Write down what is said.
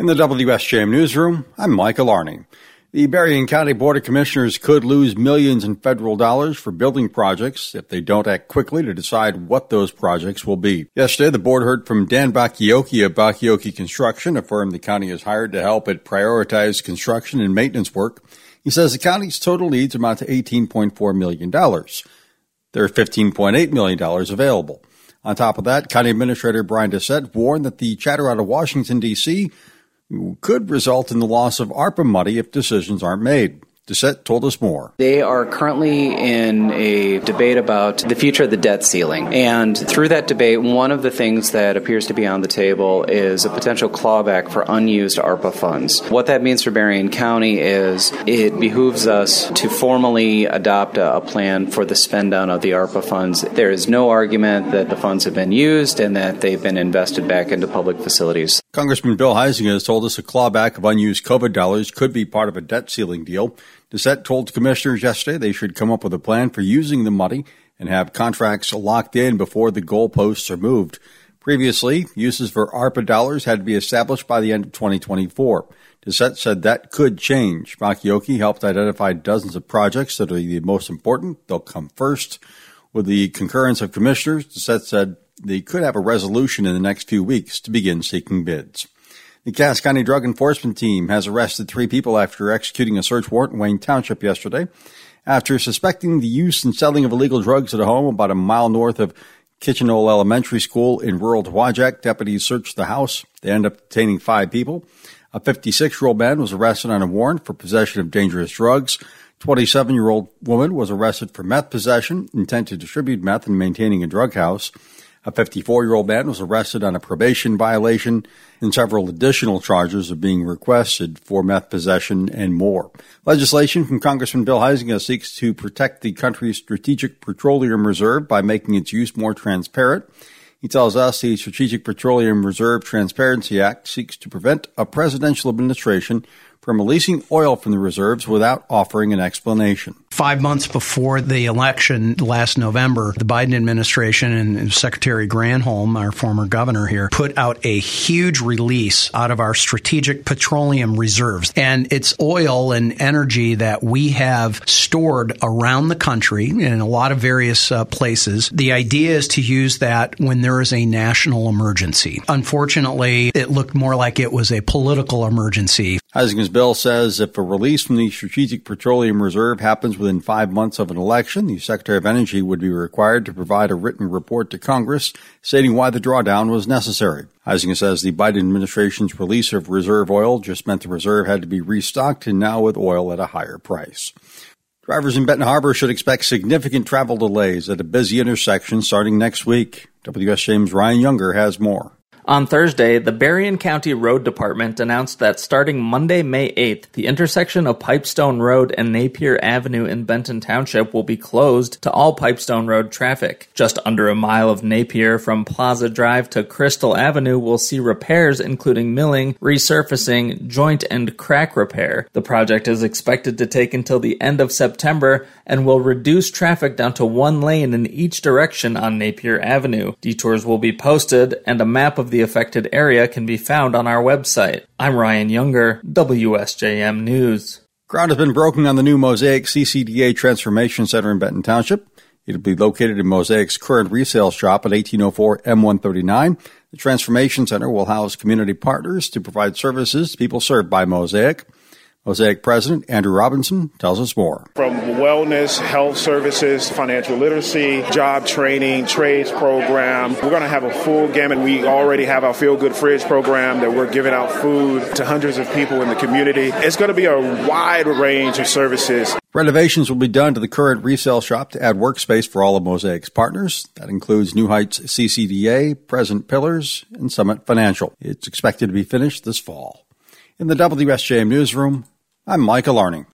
In the WSJM newsroom, I'm Michael Arning. The Berrien County Board of Commissioners could lose millions in federal dollars for building projects if they don't act quickly to decide what those projects will be. Yesterday, the board heard from Dan Bakioki of Bakioki Construction, a firm the county has hired to help it prioritize construction and maintenance work. He says the county's total needs amount to $18.4 million. There are $15.8 million available. On top of that, County Administrator Brian Dissette warned that the chatter out of Washington, D.C could result in the loss of ARPA money if decisions aren't made. Dissette told us more. They are currently in a debate about the future of the debt ceiling. And through that debate, one of the things that appears to be on the table is a potential clawback for unused ARPA funds. What that means for Berrien County is it behooves us to formally adopt a plan for the spend down of the ARPA funds. There is no argument that the funds have been used and that they've been invested back into public facilities. Congressman Bill Huizenga has told us a clawback of unused COVID dollars could be part of a debt ceiling deal. Dissette told commissioners yesterday they should come up with a plan for using the money and have contracts locked in before the goalposts are moved. Previously, uses for ARPA dollars had to be established by the end of 2024. Dissette said that could change. Bakioki helped identify dozens of projects that are the most important. They'll come first. With the concurrence of commissioners, Dissette said they could have a resolution in the next few weeks to begin seeking bids. The Cass County Drug Enforcement Team has arrested three people after executing a search warrant in Wayne Township yesterday. After suspecting the use and selling of illegal drugs at a home about a mile north of Kitchenole Elementary School in rural Dowagiac, deputies searched the house. They ended up detaining five people. A 56 year old man was arrested on a warrant for possession of dangerous drugs. 27 year old woman was arrested for meth possession, intent to distribute meth, and maintaining a drug house. A 54 year old man was arrested on a probation violation, and several additional charges are being requested for meth possession and more. Legislation from Congressman Bill Huizenga seeks to protect the country's strategic petroleum reserve by making its use more transparent. He tells us the Strategic Petroleum Reserve Transparency Act seeks to prevent a presidential administration from releasing oil from the reserves without offering an explanation. Five months before the election last November, the Biden administration and Secretary Granholm, our former governor here, put out a huge release out of our strategic petroleum reserves. And it's oil and energy that we have stored around the country in a lot of various uh, places. The idea is to use that when there is a national emergency. Unfortunately, it looked more like it was a political emergency. Huizenga's bill says if a release from the Strategic Petroleum Reserve happens within five months of an election, the Secretary of Energy would be required to provide a written report to Congress stating why the drawdown was necessary. Huizenga says the Biden administration's release of reserve oil just meant the reserve had to be restocked and now with oil at a higher price. Drivers in Benton Harbor should expect significant travel delays at a busy intersection starting next week. WSJM's Ryan Younger has more. On Thursday, the Berrien County Road Department announced that starting Monday, May 8th, the intersection of Pipestone Road and Napier Avenue in Benton Township will be closed to all Pipestone Road traffic. Just under a mile of Napier from Plaza Drive to Crystal Avenue will see repairs including milling, resurfacing, joint and crack repair. The project is expected to take until the end of September and will reduce traffic down to one lane in each direction on Napier Avenue. Detours will be posted and a map of the affected area can be found on our website. I'm Ryan Younger, WSJM News. Ground has been broken on the new Mosaic CCDA Transformation Center in Benton Township. It'll be located in Mosaic's current resale shop at 1804 M139. The Transformation Center will house community partners to provide services to people served by Mosaic. Mosaic President Andrew Robinson tells us more. From wellness, health services, financial literacy, job training, trades program, we're going to have a full gamut. We already have our Feel Good Fridge program that we're giving out food to hundreds of people in the community. It's going to be a wide range of services. Renovations will be done to the current resale shop to add workspace for all of Mosaic's partners. That includes New Heights CCDA, Present Pillars, and Summit Financial. It's expected to be finished this fall. In the WSJM newsroom, I'm Michael Arning.